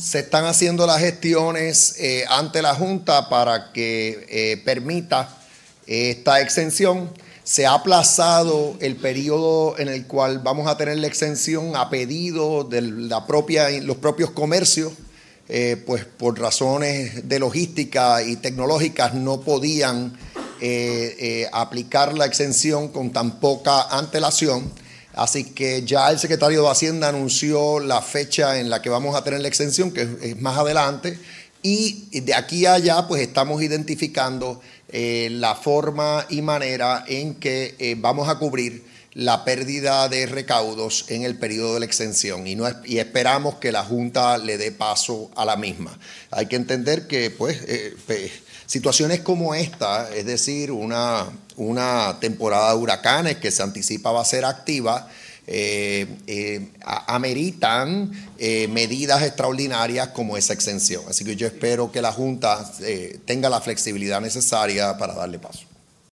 Se están haciendo las gestiones eh, ante la Junta para que eh, permita esta exención. Se ha aplazado el periodo en el cual vamos a tener la exención a pedido de la propia, los propios comercios, eh, pues por razones de logística y tecnológicas no podían aplicar la exención con tan poca antelación. Así que ya el secretario de Hacienda anunció la fecha en la que vamos a tener la exención, que es más adelante, y de aquí a allá pues estamos identificando eh, la forma y manera en que eh, vamos a cubrir la pérdida de recaudos en el periodo de la exención y, no, y esperamos que la Junta le dé paso a la misma. Hay que entender que pues, eh, situaciones como esta, es decir, una, una temporada de huracanes que se anticipa va a ser activa, eh, eh, ameritan medidas extraordinarias como esa exención. Así que yo espero que la Junta tenga la flexibilidad necesaria para darle paso.